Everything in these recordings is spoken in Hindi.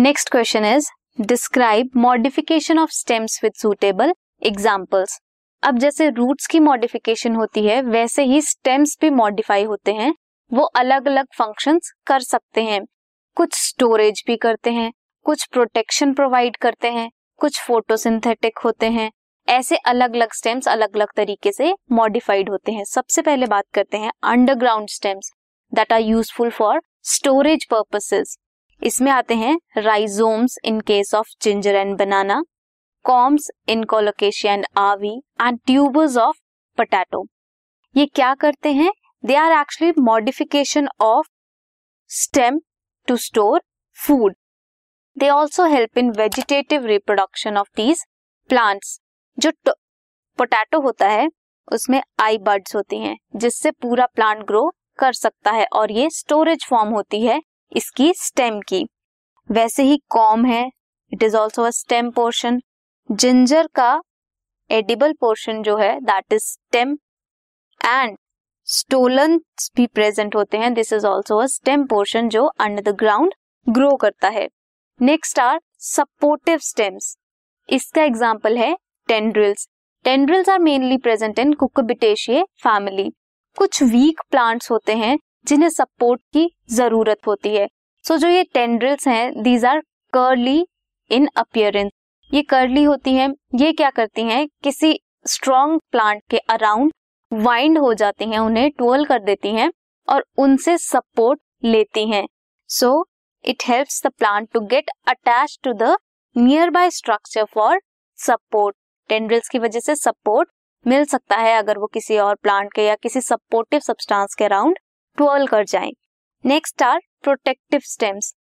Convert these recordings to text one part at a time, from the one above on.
Next question is describe modification of stems with suitable examples अब जैसे रूट्स की मॉडिफिकेशन होती है, वैसे ही स्टेम्स भी मॉडिफाई होते हैं। वो अलग अलग फ़ंक्शंस कर सकते हैं। कुछ स्टोरेज भी करते हैं, कुछ प्रोटेक्शन प्रोवाइड करते हैं, कुछ फोटोसिंथेटिक होते हैं। ऐसे अलग अलग स्टेम्स अलग अलग तरीके से मॉडिफाइड होते हैं। सबसे पहले बात करते हैं underground stems that are useful for storage purposes इसमें आते हैं rhizomes in case of ginger and banana corms in colocasia and arvi and tubers of potato ये क्या करते हैं? They are actually modification of stem to store food they also help in vegetative reproduction of these plants जो पोटैटो होता है, उसमें आई बर्ड्स होती हैं, जिससे पूरा प्लांट ग्रो कर सकता है, और ये स्टोरेज फॉर्म होती है इसकी स्टेम की। वैसे ही कॉम है it is also a stem portion ginger का एडिबल पोर्शन जो है that is stem and stolon भी प्रेजेंट होते हैं this is also a stem portion जो अंडर द ग्राउंड ग्रो करता है। नेक्स्ट आर सपोर्टिव स्टेम्स इसका एग्ज़ाम्पल है tendrils tendrils are mainly present in cucurbitaceae family कुछ वीक प्लांट्स होते हैं जिन्हें सपोर्ट की ज़रूरत होती है। सो so, जो ये टेंड्रिल्स हैं these are curly in appearance ये कर्ली होती हैं ये क्या करती हैं किसी स्ट्रॉन्ग प्लांट के अराउंड वाइंड हो जाती हैं उन्हें टोल कर देती हैं और उनसे सपोर्ट लेती हैं। So it helps the plant to get attach to the nearby structure for support tendrils की वजह से सपोर्ट मिल सकता है अगर वो किसी और प्लांट के या किसी सपोर्टिव सब्सटेंस के अराउंड ट्वेल कर जाएँ। नेक्स्ट आर प्रोटेक्टिव स्टेम्स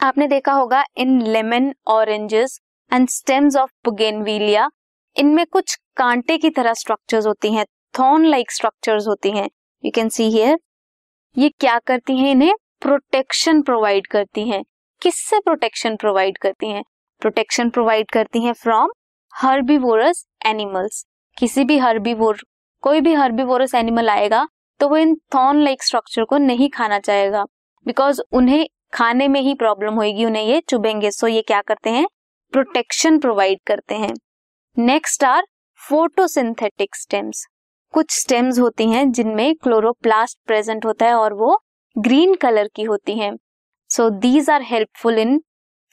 आपने देखा होगा in lemon oranges and stems of bougainvillea इनमें कुछ कांटे की तरह स्ट्रक्चर्स होती हैं थॉर्न लाइक स्ट्रक्चर्स होती हैं। यू कैन सी हियर ये क्या करती हैं इन्हें? प्रोटेक्शन प्रोवाइड करती हैं। किससे प्रोटेक्शन प्रोवाइड करती हैं? प्रोटेक्शन प्रोवाइड करती हैं फ्रॉम हर्बीवोरस एनिमल्स किसी भी हर्बीवोर कोई भी हर्बीवोरस एनिमल आएगा तो वो इन थॉर्न लाइक स्ट्रक्चर को नहीं खाना चाहेगा। बिकॉज़ उन्हें खाने में ही प्रॉब्लम होगी उन्हें ये चुभेंगे। सो ये क्या करते हैं? प्रोटेक्शन प्रोवाइड करते हैं। नेक्स्ट आर फोटोसिंथेटिक स्टेम्स कुछ स्टेम्स होती हैं जिनमें क्लोरोप्लास्ट प्रेजेंट होता है और वो ग्रीन कलर की होती हैं। So these are helpful in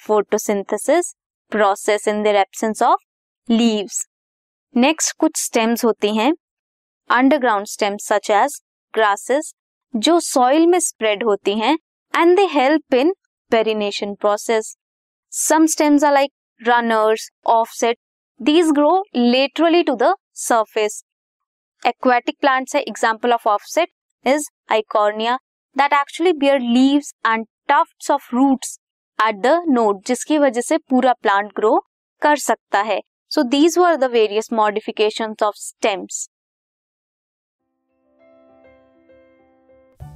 photosynthesis process in their absence of leaves next कुछ स्टेम्स होती हैं। Underground stems such as grasses जो सॉइल में स्प्रेड होती हैं and they help in perennation process some stems are like runners offset these grow laterally to the surface aquatic plants है example of offset is eichhornia that actually bear leaves and tufts of roots at the node जिसकी वजह से पूरा प्लांट ग्रो कर सकता है. So these were the various modification of stems